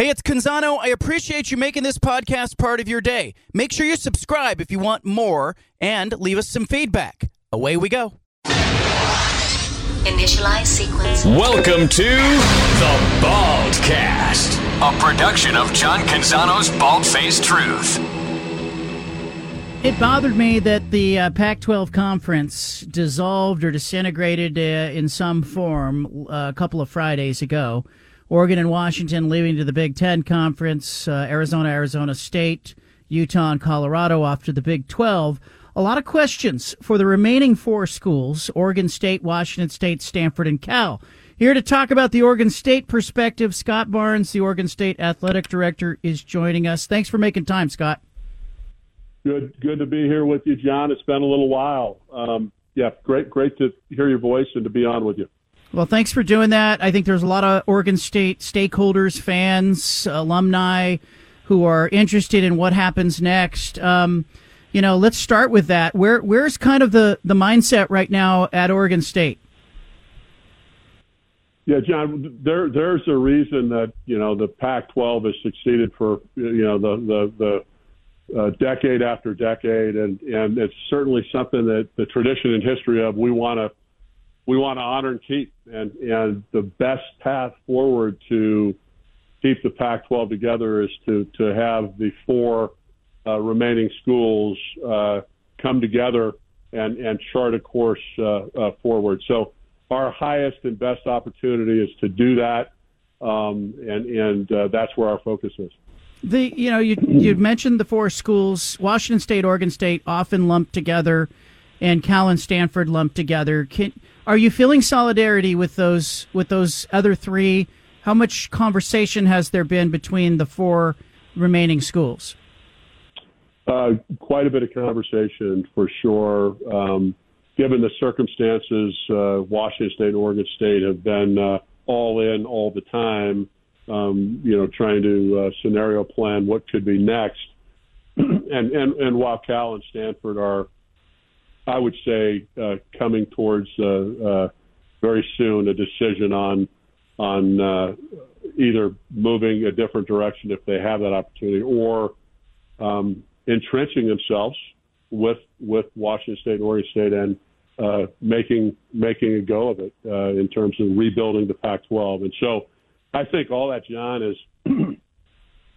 Hey, it's Canzano. I appreciate you making this podcast part of your day. Make sure you subscribe if you want more and leave us some feedback. Away we go. Initialize sequence. Welcome to the Baldcast, a production of John Canzano's Bald Faced Truth. It bothered me that the uh, Pac 12 conference dissolved or disintegrated uh, in some form uh, a couple of Fridays ago. Oregon and Washington leaving to the Big Ten conference, uh, Arizona, Arizona State, Utah, and Colorado off to the Big 12. A lot of questions for the remaining four schools Oregon State, Washington State, Stanford, and Cal. Here to talk about the Oregon State perspective, Scott Barnes, the Oregon State athletic director, is joining us. Thanks for making time, Scott. Good, good to be here with you, John. It's been a little while. Um, yeah, great, great to hear your voice and to be on with you. Well, thanks for doing that. I think there's a lot of Oregon State stakeholders, fans, alumni who are interested in what happens next. Um, you know, let's start with that. Where where's kind of the the mindset right now at Oregon State? Yeah, John, there there's a reason that you know the Pac-12 has succeeded for you know the the the uh, decade after decade, and and it's certainly something that the tradition and history of we want to we want to honor and keep, and and the best path forward to keep the Pac-12 together is to to have the four uh, remaining schools uh, come together and, and chart a course uh, uh, forward. So our highest and best opportunity is to do that, um, and and uh, that's where our focus is. The you know you you mentioned the four schools: Washington State, Oregon State, often lumped together, and Cal and Stanford lumped together. Can, are you feeling solidarity with those with those other three? How much conversation has there been between the four remaining schools? Uh, quite a bit of conversation for sure. Um, given the circumstances, uh, Washington State and Oregon State have been uh, all in all the time. Um, you know, trying to uh, scenario plan what could be next. and, and and while Cal and Stanford are, I would say, uh, coming towards uh, uh, very soon a decision on on uh, either moving a different direction if they have that opportunity, or um, entrenching themselves with with Washington State and Oregon State and uh, making making a go of it uh, in terms of rebuilding the Pac-12. And so, I think all that, John, is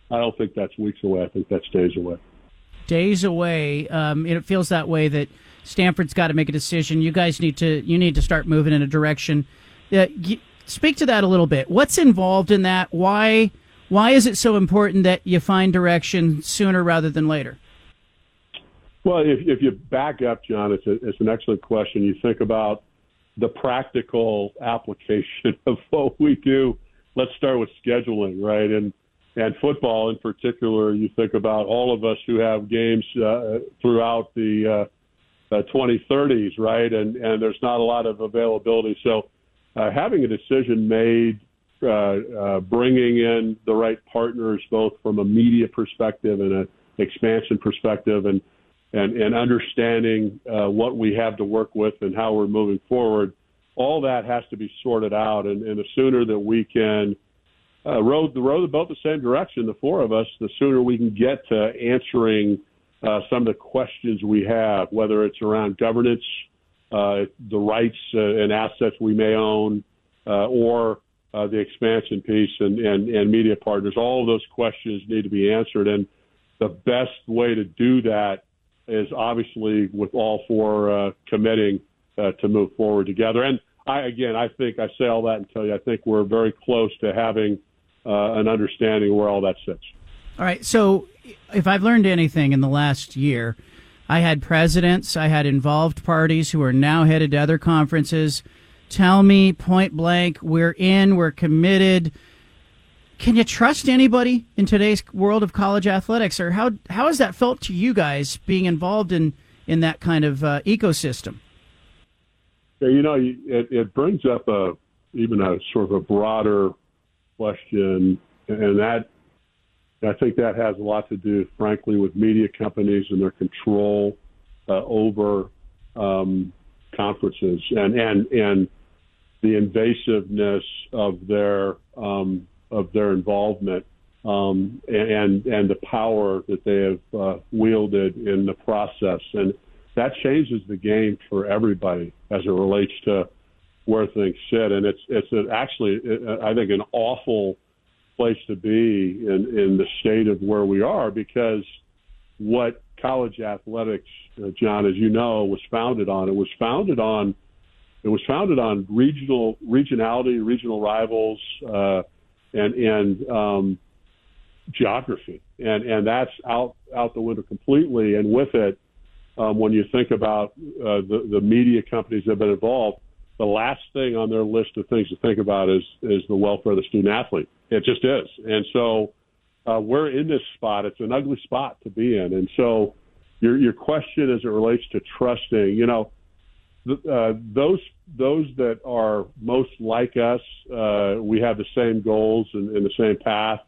I don't think that's weeks away. I think that's days away. Days away. Um, it feels that way that Stanford's got to make a decision. You guys need to you need to start moving in a direction. Uh, speak to that a little bit. What's involved in that? Why? Why is it so important that you find direction sooner rather than later? Well, if, if you back up, John, it's, a, it's an excellent question. You think about the practical application of what we do. Let's start with scheduling, right? And and football in particular. You think about all of us who have games uh, throughout the uh, uh, 2030s, right? And and there's not a lot of availability. So uh, having a decision made, uh, uh, bringing in the right partners, both from a media perspective and an expansion perspective, and and, and understanding uh, what we have to work with and how we're moving forward, all that has to be sorted out. And, and the sooner that we can uh, the row the boat the same direction, the four of us, the sooner we can get to answering uh, some of the questions we have, whether it's around governance, uh, the rights uh, and assets we may own, uh, or uh, the expansion piece and, and, and media partners. All of those questions need to be answered. And the best way to do that is obviously with all four committing to move forward together. And I, again, I think I say all that and tell you, I think we're very close to having an understanding where all that sits. All right. So, if I've learned anything in the last year, I had presidents, I had involved parties who are now headed to other conferences. Tell me point blank, we're in, we're committed. Can you trust anybody in today's world of college athletics, or how how has that felt to you guys being involved in in that kind of uh, ecosystem? Yeah, you know, it, it brings up a even a sort of a broader question, and that I think that has a lot to do, frankly, with media companies and their control uh, over um, conferences and and and the invasiveness of their um, of their involvement um, and and the power that they have uh, wielded in the process, and that changes the game for everybody as it relates to where things sit. And it's it's an, actually I think an awful place to be in in the state of where we are because what college athletics, uh, John, as you know, was founded on. It was founded on it was founded on regional regionality, regional rivals, uh, and and um, geography, and and that's out out the window completely. And with it, um, when you think about uh, the the media companies that have been involved, the last thing on their list of things to think about is is the welfare of the student athlete. It just is, and so uh, we're in this spot. It's an ugly spot to be in, and so your your question as it relates to trusting, you know, uh, those those that are most like us, uh, we have the same goals and, and the same path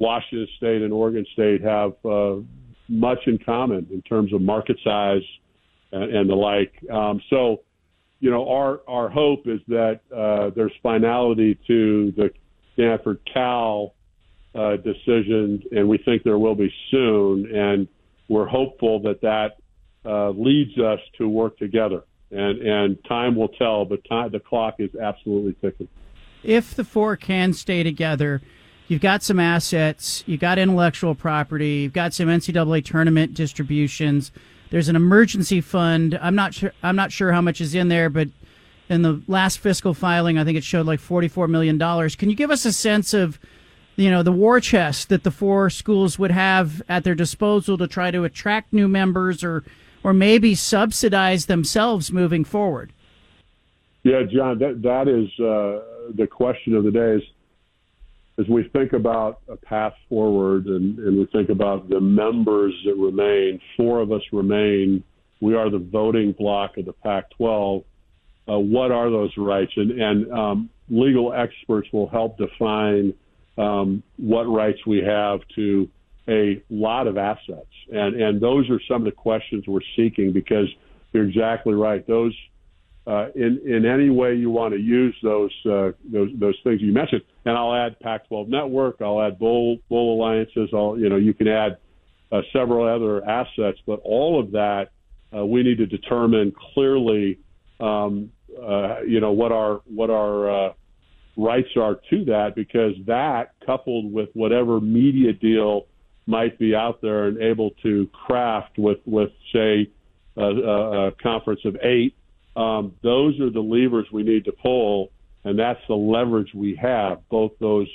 Washington State and Oregon State have uh, much in common in terms of market size and, and the like. Um, so, you know, our our hope is that uh, there's finality to the Stanford Cal uh, decision, and we think there will be soon. And we're hopeful that that uh, leads us to work together. And and time will tell, but time, the clock is absolutely ticking. If the four can stay together you've got some assets, you've got intellectual property, you've got some NCAA tournament distributions. There's an emergency fund. I'm not sure. I'm not sure how much is in there, but in the last fiscal filing, I think it showed like 44 million dollars. Can you give us a sense of, you know, the war chest that the four schools would have at their disposal to try to attract new members, or, or maybe subsidize themselves moving forward? Yeah, John, that that is uh, the question of the day. Is as we think about a path forward and, and we think about the members that remain, four of us remain. We are the voting block of the Pac 12. Uh, what are those rights? And, and um, legal experts will help define um, what rights we have to a lot of assets. And, and those are some of the questions we're seeking because you're exactly right. Those uh, in in any way you want to use those uh, those those things you mentioned. And I'll add Pac-12 Network. I'll add Bowl Bowl alliances. I'll you know you can add uh, several other assets, but all of that uh, we need to determine clearly. Um, uh, you know what our what our uh, rights are to that because that coupled with whatever media deal might be out there and able to craft with with say a, a conference of eight um, those are the levers we need to pull, and that's the leverage we have. Both those,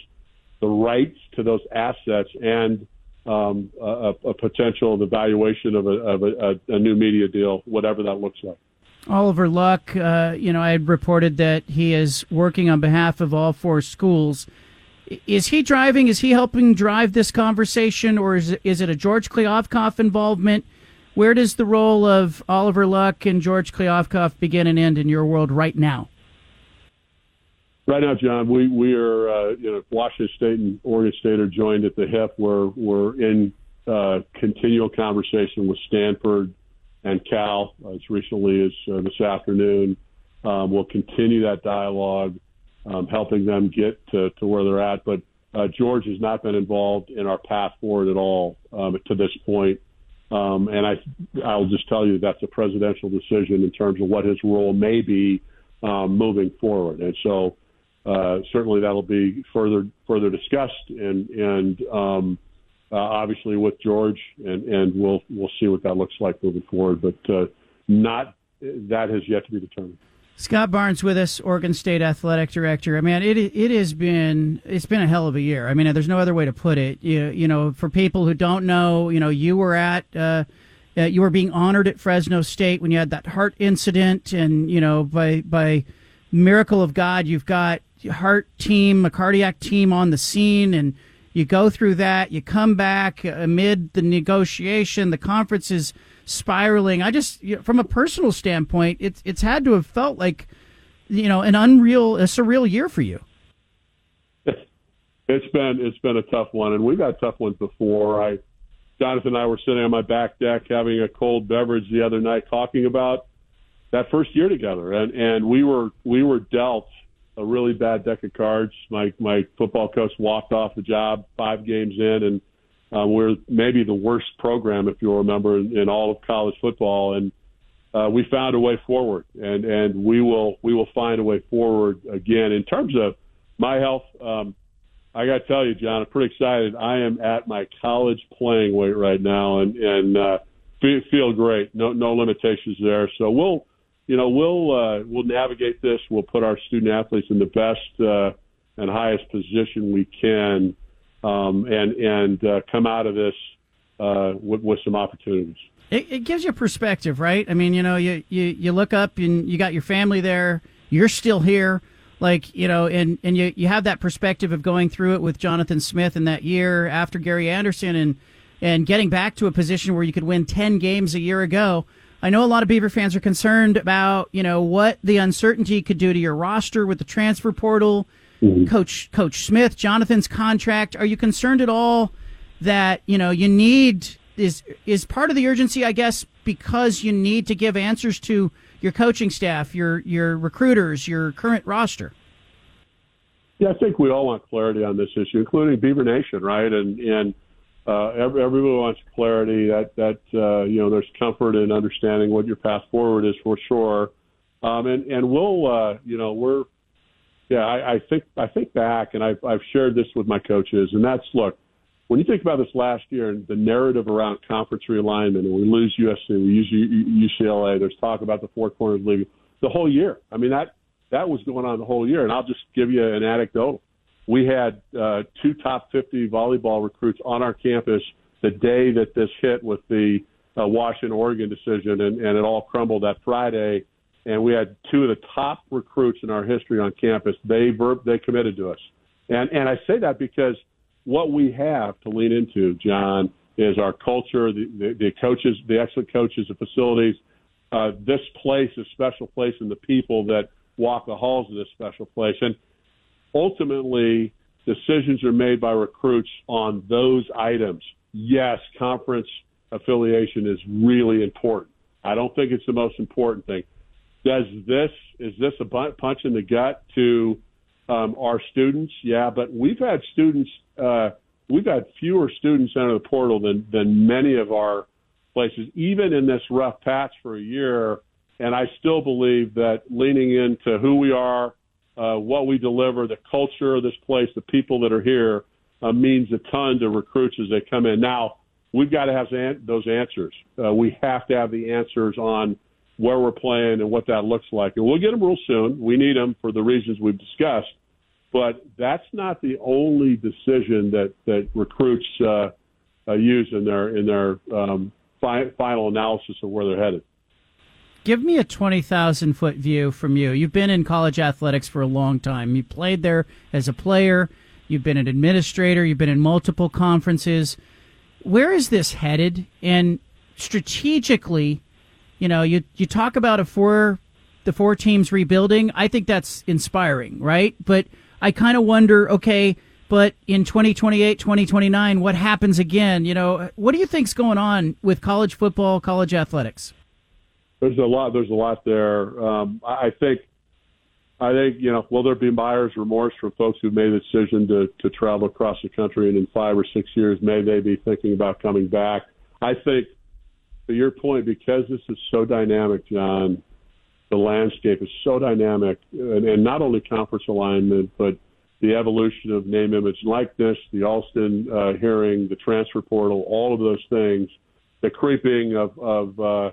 the rights to those assets, and um, a, a, potential the valuation of, a, of a, a, new media deal, whatever that looks like. Oliver Luck, uh, you know, I had reported that he is working on behalf of all four schools. Is he driving? Is he helping drive this conversation, or is it, is it a George Kliavkoff involvement? Where does the role of Oliver Luck and George Kliavkoff begin and end in your world right now? Right now, John, we we are uh, you know Washington State and Oregon State are joined at the hip. We're we're in uh, continual conversation with Stanford and Cal as recently as uh, this afternoon. Um, we'll continue that dialogue, um, helping them get to, to where they're at. But uh, George has not been involved in our path forward at all um, to this point. Um, and I, I'll just tell you that's a presidential decision in terms of what his role may be um, moving forward. And so uh, certainly that'll be further further discussed and and um, uh, obviously with George and and we'll we'll see what that looks like moving forward. But uh, not that has yet to be determined. Scott Barnes with us, Oregon State athletic director. I mean, it it has been it's been a hell of a year. I mean, there's no other way to put it. You, you know, for people who don't know, you know, you were at uh, uh, you were being honored at Fresno State when you had that heart incident, and you know, by by miracle of God, you've got heart team, a cardiac team on the scene, and you go through that. You come back uh, amid the negotiation. The conference is spiraling. I just, from a personal standpoint, it's it's had to have felt like, you know, an unreal, a surreal year for you. It's been it's been a tough one, and we've had tough ones before. I, Jonathan and I were sitting on my back deck having a cold beverage the other night, talking about that first year together, and and we were we were dealt a really bad deck of cards. My my football coach walked off the job five games in, and uh, we're maybe the worst program, if you'll remember, in, in all of college football. And uh, we found a way forward, and and we will we will find a way forward again. In terms of my health, um, I got to tell you, John, I'm pretty excited. I am at my college playing weight right now, and and uh, feel, feel great. No no limitations there. So we'll you know, we'll uh, we'll navigate this. We'll put our student athletes in the best uh, and highest position we can, um, and and uh, come out of this uh, with, with some opportunities. It, it gives you perspective, right? I mean, you know, you, you you look up and you got your family there. You're still here, like you know, and and you you have that perspective of going through it with Jonathan Smith in that year after Gary Anderson and and getting back to a position where you could win ten games a year ago. I know a lot of Beaver fans are concerned about, you know, what the uncertainty could do to your roster with the transfer portal. Mm-hmm. Coach Coach Smith, Jonathan's contract. Are you concerned at all that, you know, you need is is part of the urgency, I guess, because you need to give answers to your coaching staff, your your recruiters, your current roster? Yeah, I think we all want clarity on this issue, including Beaver Nation, right? And and uh, every, everyone wants clarity. That that uh, you know, there's comfort in understanding what your path forward is for sure. Um, and and we'll uh, you know we're yeah I, I think I think back and I've I've shared this with my coaches and that's look when you think about this last year and the narrative around conference realignment and we lose USC we use UCLA there's talk about the four corners league the whole year I mean that that was going on the whole year and I'll just give you an anecdotal we had uh, two top 50 volleyball recruits on our campus the day that this hit with the uh, Washington Oregon decision, and, and it all crumbled that Friday. And we had two of the top recruits in our history on campus. They ver- they committed to us, and and I say that because what we have to lean into, John, is our culture, the, the, the coaches, the excellent coaches, the facilities. Uh, this place is a special place, and the people that walk the halls of this special place. And ultimately decisions are made by recruits on those items. Yes, conference affiliation is really important. I don't think it's the most important thing. Does this is this a punch in the gut to um, our students? Yeah, but we've had students. Uh, we've had fewer students enter the portal than than many of our places, even in this rough patch for a year. And I still believe that leaning into who we are, uh, what we deliver, the culture of this place, the people that are here uh, means a ton to recruits as they come in. Now, we've got to have those answers. Uh, we have to have the answers on where we're playing and what that looks like. And we'll get them real soon. We need them for the reasons we've discussed. But that's not the only decision that, that recruits uh, uh, use in their in their um, fi- final analysis of where they're headed. Give me a 20,000 foot view from you. You've been in college athletics for a long time. You played there as a player, you've been an administrator, you've been in multiple conferences. Where is this headed? And strategically, you know, you, you talk about a four, the four teams rebuilding. I think that's inspiring, right? But I kind of wonder, okay, but in 2028, 2029, what happens again? You know, what do you think's going on with college football, college athletics? There's a lot. There's a lot there. Um, I think. I think you know. Will there be buyer's remorse for folks who made the decision to to travel across the country, and in five or six years, may they be thinking about coming back? I think, to your point, because this is so dynamic, John, the landscape is so dynamic, and, and not only conference alignment, but the evolution of name, image, likeness, the Alston uh, hearing, the transfer portal, all of those things, the creeping of, of uh,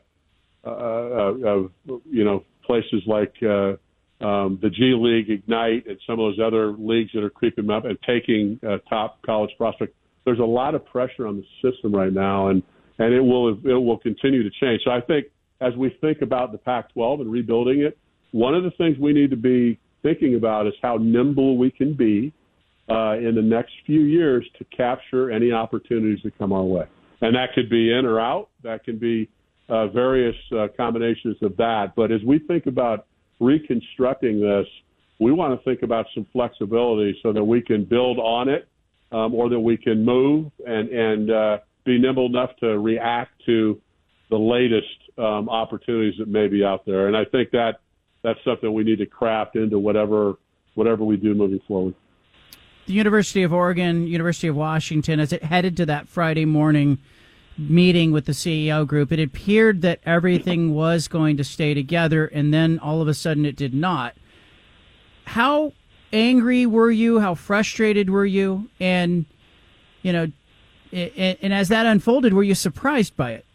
uh, of you know places like uh, um, the G League, Ignite, and some of those other leagues that are creeping up and taking uh, top college prospects. There's a lot of pressure on the system right now, and and it will it will continue to change. So I think as we think about the Pac-12 and rebuilding it, one of the things we need to be thinking about is how nimble we can be uh, in the next few years to capture any opportunities that come our way. And that could be in or out. That can be uh, various uh, combinations of that. But as we think about reconstructing this, we want to think about some flexibility so that we can build on it um, or that we can move and, and uh, be nimble enough to react to the latest um, opportunities that may be out there. And I think that that's something we need to craft into whatever whatever we do moving forward. The University of Oregon, University of Washington, as it headed to that Friday morning meeting with the CEO group, it appeared that everything was going to stay together, and then all of a sudden it did not. How angry were you? How frustrated were you? And, you know, and, as that unfolded, were you surprised by it?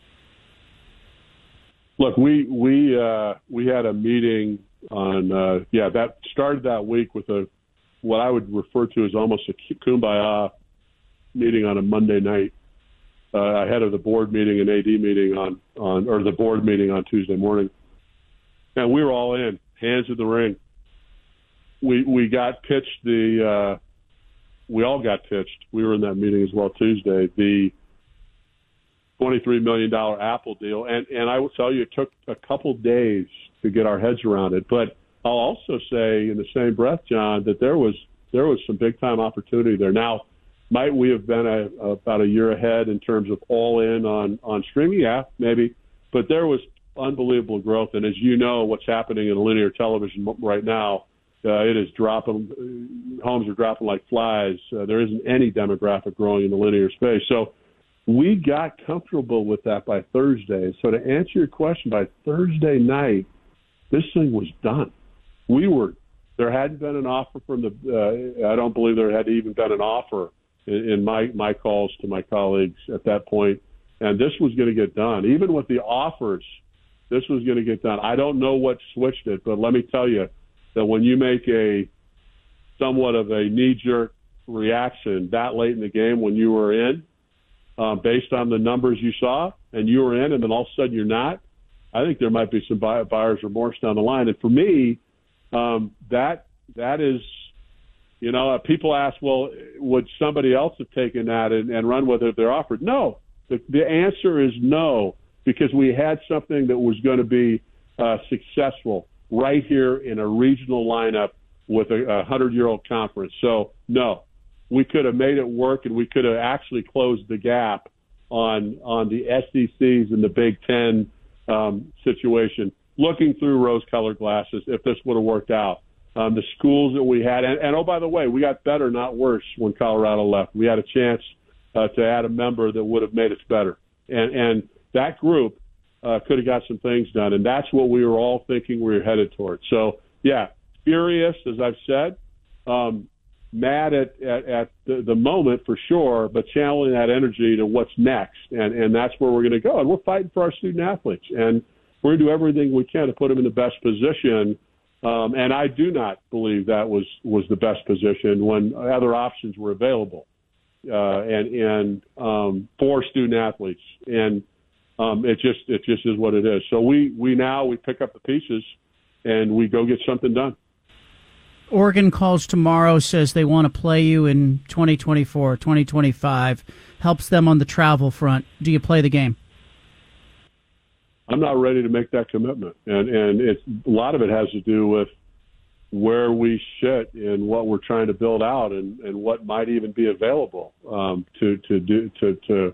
Look, we we uh, we had a meeting on uh, yeah that started that week with a what I would refer to as almost a kumbaya meeting on a Monday night uh, ahead of the board meeting and AD meeting on on or the board meeting on Tuesday morning, and we were all in hands in the ring. We we got pitched the uh, we all got pitched. We were in that meeting as well Tuesday. The $23 million Apple deal. And, and I will tell you, it took a couple days to get our heads around it. But I'll also say in the same breath, John, that there was, there was some big time opportunity there. Now, might we have been a, about a year ahead in terms of all in on, on streaming? Yeah, maybe. But there was unbelievable growth. And as you know, what's happening in linear television right now, uh, it is dropping. Homes are dropping like flies. Uh, there isn't any demographic growing in the linear space. So we got comfortable with that by Thursday. So to answer your question, by Thursday night, this thing was done. We were there hadn't been an offer from the. Uh, I don't believe there had even been an offer in, my my calls to my colleagues at that point, and this was going to get done. Even with the offers, this was going to get done. I don't know what switched it, but let me tell you that when you make a somewhat of a knee jerk reaction that late in the game when you were in uh, based on the numbers you saw and you were in, and then all of a sudden you're not, I think there might be some buyer's remorse down the line. And for me, um, that that is, you know, uh, people ask, well, would somebody else have taken that and, and run with it if they're offered? No. The, the answer is no, because we had something that was going to be uh, successful right here in a regional lineup with a, a hundred year old conference. So no, we could have made it work and we could have actually closed the gap on on the SECs and the Big Ten um, situation. Looking through rose-colored glasses, if this would have worked out, um, the schools that we had, and, and oh by the way, we got better, not worse, when Colorado left. We had a chance uh, to add a member that would have made us better, and and that group uh, could have got some things done, and that's what we were all thinking we were headed towards. So yeah, furious as I've said. Um, mad at, at, at the, the moment for sure, but channeling that energy to what's next. And, and that's where we're going to go. And we're fighting for our student athletes. And we're going to do everything we can to put them in the best position. Um, and I do not believe that was, was the best position when other options were available. Uh, and and um, for student athletes, and um, it just it just is what it is. So we we now we pick up the pieces, and we go get something done. Oregon calls tomorrow, says they want to play you in 2024, 2025, helps them on the travel front. Do you play the game? I'm not ready to make that commitment, and and it's a lot of it has to do with where we sit and what we're trying to build out, and, and what might even be available um, to to do to to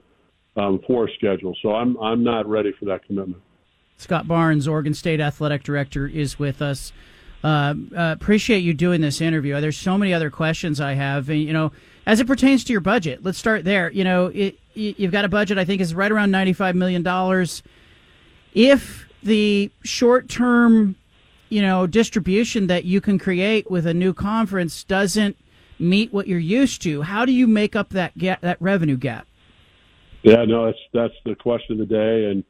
um, for schedule. So I'm I'm not ready for that commitment. Scott Barnes, Oregon State Athletic Director, is with us. Uh, uh, appreciate you doing this interview. There's so many other questions I have, and, you know, as it pertains to your budget. Let's start there. You know, it, you've got a budget I think is right around 95 million dollars. If the short-term, you know, distribution that you can create with a new conference doesn't meet what you're used to, how do you make up that that revenue gap? Yeah, no, that's that's the question of the day, and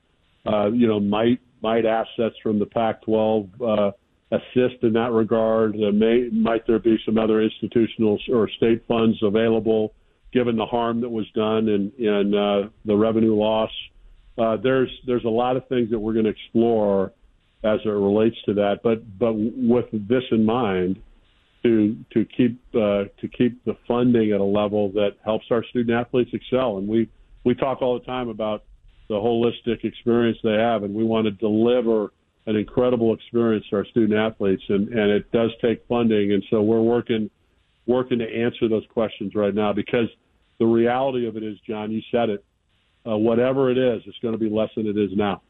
uh, you know, might might assets from the Pac-12 uh, assist in that regard? Uh, may, might there be some other institutional or state funds available, given the harm that was done and, and uh, the revenue loss? Uh, there's there's a lot of things that we're going to explore as it relates to that, but but with this in mind, to to keep uh, to keep the funding at a level that helps our student athletes excel, and we we talk all the time about the holistic experience they have, and we want to deliver an incredible experience to our student athletes, and, and it does take funding. And so we're working working to answer those questions right now because the reality of it is, John, you said it. Uh, whatever it is, it's going to be less than it is now.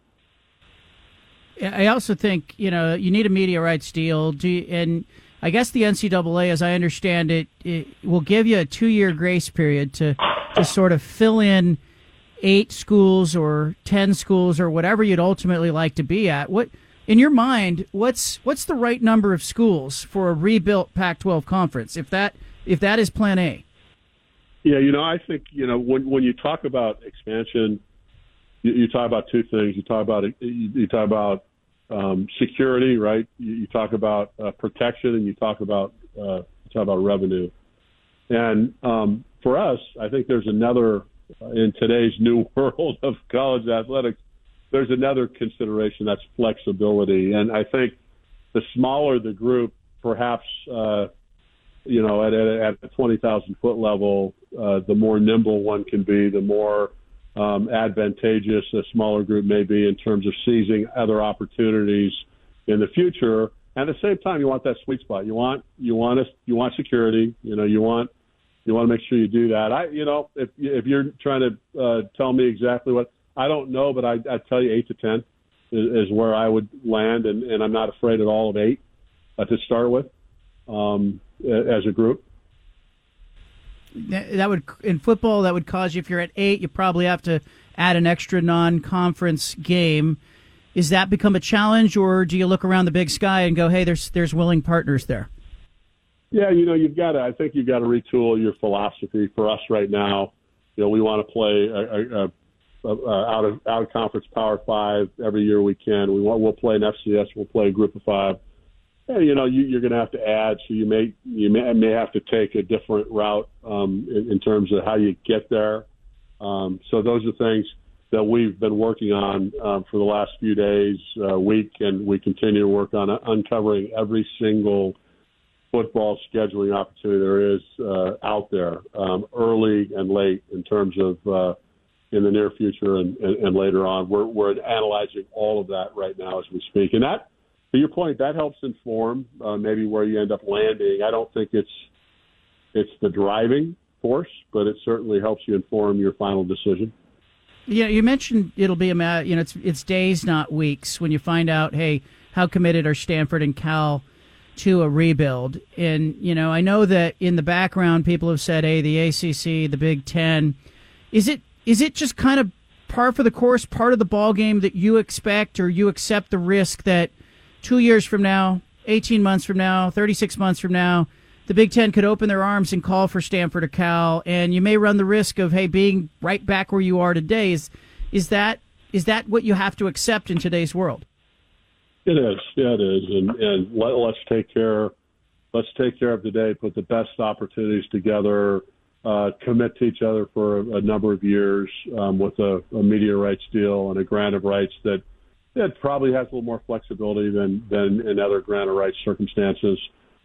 I also think you know you need a media rights deal, you, and I guess the NCAA, as I understand it, it will give you a two year grace period to to sort of fill in eight schools or ten schools or whatever you'd ultimately like to be at. What in your mind, what's what's the right number of schools for a rebuilt Pac-12 conference? If that if that is Plan A. Yeah, you know, I think you know when when you talk about expansion, you, you talk about two things. You talk about you, you talk about um, security, right? You, you talk about uh, protection, and you talk about uh, you talk about revenue. And um, for us, I think there's another uh, in today's new world of college athletics there's another consideration that's flexibility, and I think the smaller the group, perhaps uh, you know at, at, at the twenty thousand foot level, uh, the more nimble one can be, the more um, advantageous a smaller group may be in terms of seizing other opportunities in the future. And at the same time, you want that sweet spot. You want you want you want security. You know you want you want to make sure you do that. I you know if if you're trying to uh, tell me exactly what I don't know, but I, I tell you, eight to ten is, is where I would land, and, and I'm not afraid at all of eight uh, to start with um, as a group. That would in football that would cause you if you're at eight, you probably have to add an extra non-conference game. Is that become a challenge, or do you look around the big sky and go, "Hey, there's there's willing partners there"? Yeah, you know, you've got to. I think you've got to retool your philosophy. For us right now, you know, we want to play a, a, uh, out of out of conference Power Five every year we can. We want we'll play an FCS, we'll play a Group of Five. And, you know, you, you're going to have to add, so you may you may, may have to take a different route um, in, in terms of how you get there. Um, so those are things that we've been working on um, for the last few days, uh, week, and we continue to work on uncovering every single football scheduling opportunity there is uh, out there, um, early and late, in terms of uh, in the near future and, and, and later on. We're, we're analyzing all of that right now as we speak. And that, to your point, that helps inform uh, maybe where you end up landing. I don't think it's it's the driving force, but it certainly helps you inform your final decision. Yeah, you mentioned it'll be a matter. You know, it's it's days, not weeks, when you find out, hey, how committed are Stanford and Cal to a rebuild? And you know, I know that in the background, people have said, hey, the ACC, the Big Ten. Is it is it just kind of par for the course, part of the ball game that you expect, or you accept the risk that two years from now, eighteen months from now, thirty six months from now, the Big Ten could open their arms and call for Stanford or Cal, and you may run the risk of hey being right back where you are today. Is is that is that what you have to accept in today's world? It is, yeah, it is, and and let, let's take care. Let's take care of today. Put the best opportunities together uh, commit to each other for a, a number of years um, with a, a, media rights deal and a grant of rights that that probably has a little more flexibility than than in other grant of rights circumstances.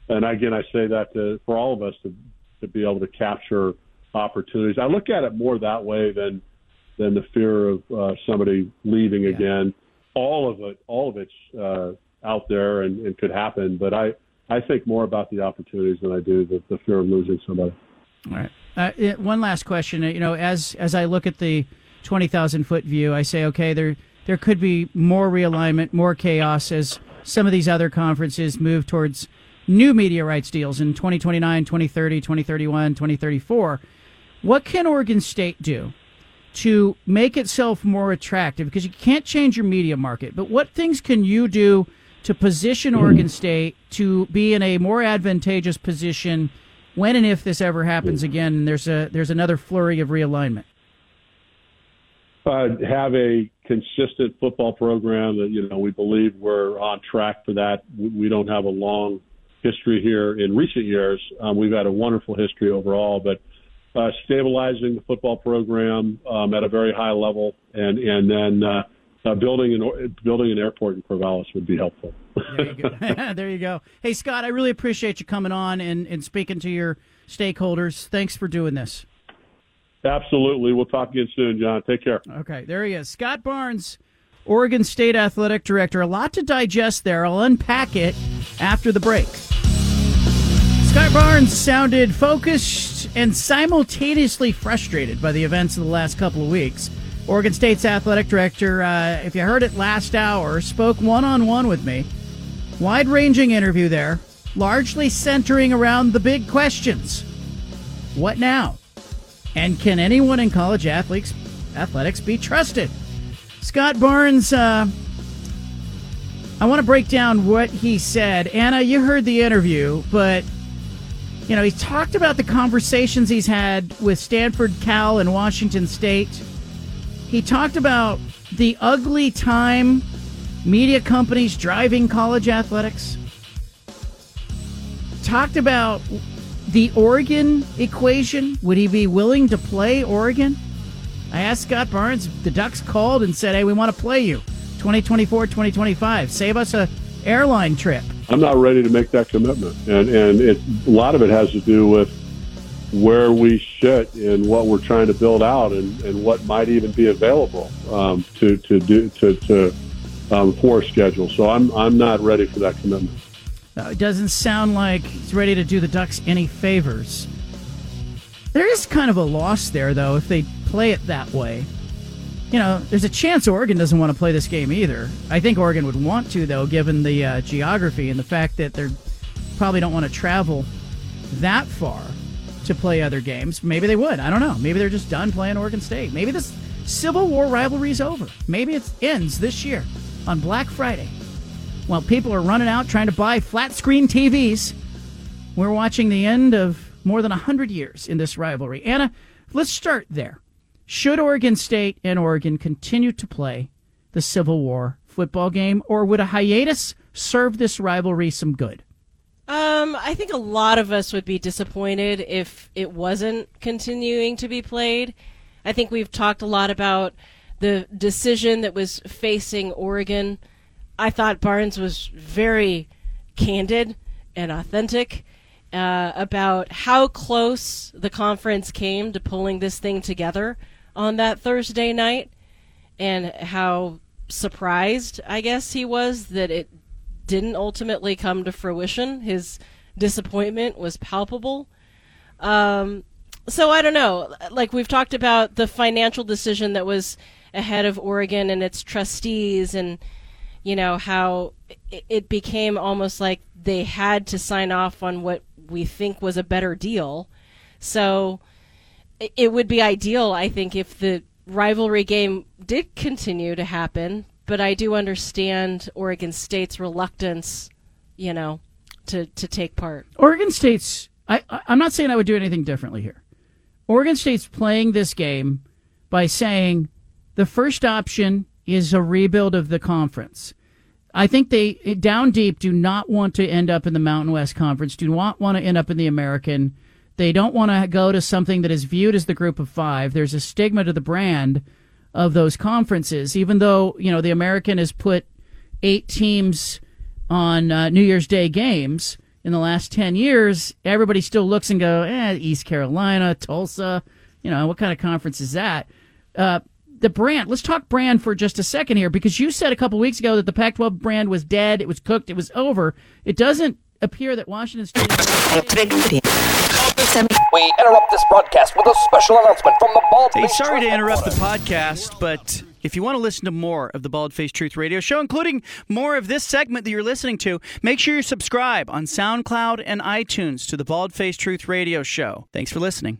And again, I say that to, for all of us to to be able to capture opportunities. I look at it more that way than than the fear of uh, somebody leaving yeah. again. All of it, all of it's uh, out there and, and could happen. But I I think more about the opportunities than I do the, the fear of losing somebody. All right. Uh, one last question. You know, as as I look at the twenty thousand foot view, I say, okay, there there could be more realignment, more chaos as some of these other conferences move towards new media rights deals in 2029, 2030, 2031, 2034. What can Oregon State do to make itself more attractive? Because you can't change your media market, but what things can you do to position Oregon State to be in a more advantageous position? when and if this ever happens again, there's a there's another flurry of realignment? Uh, have a consistent football program that you know we believe we're on track for that. We don't have a long history here in recent years. Um, we've had a wonderful history overall, but uh, stabilizing the football program um, at a very high level, and and then uh, uh, building an building an airport in Corvallis would be helpful. there, you go. there you go. Hey Scott, I really appreciate you coming on and, and speaking to your stakeholders. Thanks for doing this. Absolutely. We'll talk again soon, John. Take care. Okay, there he is. Scott Barnes, Oregon State Athletic Director. A lot to digest there. I'll unpack it after the break. Scott Barnes sounded focused and simultaneously frustrated by the events of the last couple of weeks. Oregon State's athletic director, uh, if you heard it last hour, spoke one on one with me. Wide ranging interview there. largely centering around the big questions. What now? And can anyone in college athletics athletics be trusted? Scott Barnes, uh, I want to break down what he said. Anna, you heard the interview, but you know, he talked about the conversations he's had with Stanford, Cal, and Washington State. He talked about the ugly time media companies driving college athletics. Talked about the Oregon equation. Would he be willing to play Oregon? I asked Scott Barnes. The Ducks called and said, "Hey, we want to play you 2024, 2025. Save us a airline trip." I'm not ready to make that commitment, and and it, a lot of it has to do with where we sit and what we're trying to build out, and, and what might even be available um, to to do to to um, for a schedule. So I'm I'm not ready for that commitment. Uh, it doesn't sound like he's ready to do the Ducks any favors. There is kind of a loss there, though, if they play it that way. You know, there's a chance Oregon doesn't want to play this game either. I think Oregon would want to, though, given the uh, geography and the fact that they probably don't want to travel that far to play other games. Maybe they would. I don't know. Maybe they're just done playing Oregon State. Maybe this Civil War rivalry is over. Maybe it ends this year on Black Friday. While people are running out trying to buy flat screen TVs, we're watching the end of more than 100 years in this rivalry. Anna, let's start there. Should Oregon State and Oregon continue to play the Civil War football game, or would a hiatus serve this rivalry some good? Um, I think a lot of us would be disappointed if it wasn't continuing to be played. I think we've talked a lot about the decision that was facing Oregon. I thought Barnes was very candid and authentic uh, about how close the conference came to pulling this thing together on that Thursday night and how surprised, I guess, he was that it didn't ultimately come to fruition. His disappointment was palpable. Um, so I don't know. Like we've talked about the financial decision that was ahead of Oregon and its trustees, and you know how it became almost like they had to sign off on what we think was a better deal. So it would be ideal, I think, if the rivalry game did continue to happen. But I do understand Oregon State's reluctance, you know, to, to take part. Oregon State's. I, I'm not saying I would do anything differently here. Oregon State's playing this game by saying the first option is a rebuild of the conference. I think they down deep do not want to end up in the Mountain West Conference, do not want to end up in the American they don't want to go to something that is viewed as the group of five. There's a stigma to the brand of those conferences, even though, you know, the American has put eight teams on uh, New Year's Day games in the last 10 years. Everybody still looks and go, eh, East Carolina, Tulsa, you know, what kind of conference is that? Uh, the brand. Let's talk brand for just a second here because you said a couple weeks ago that the Pac 12 brand was dead, it was cooked, it was over. It doesn't appear that Washington State. We interrupt this broadcast with a special announcement from the Bald Hey, sorry to interrupt the podcast, but if you want to listen to more of the Bald Face Truth Radio Show, including more of this segment that you're listening to, make sure you subscribe on SoundCloud and iTunes to the Bald Face Truth Radio Show. Thanks for listening.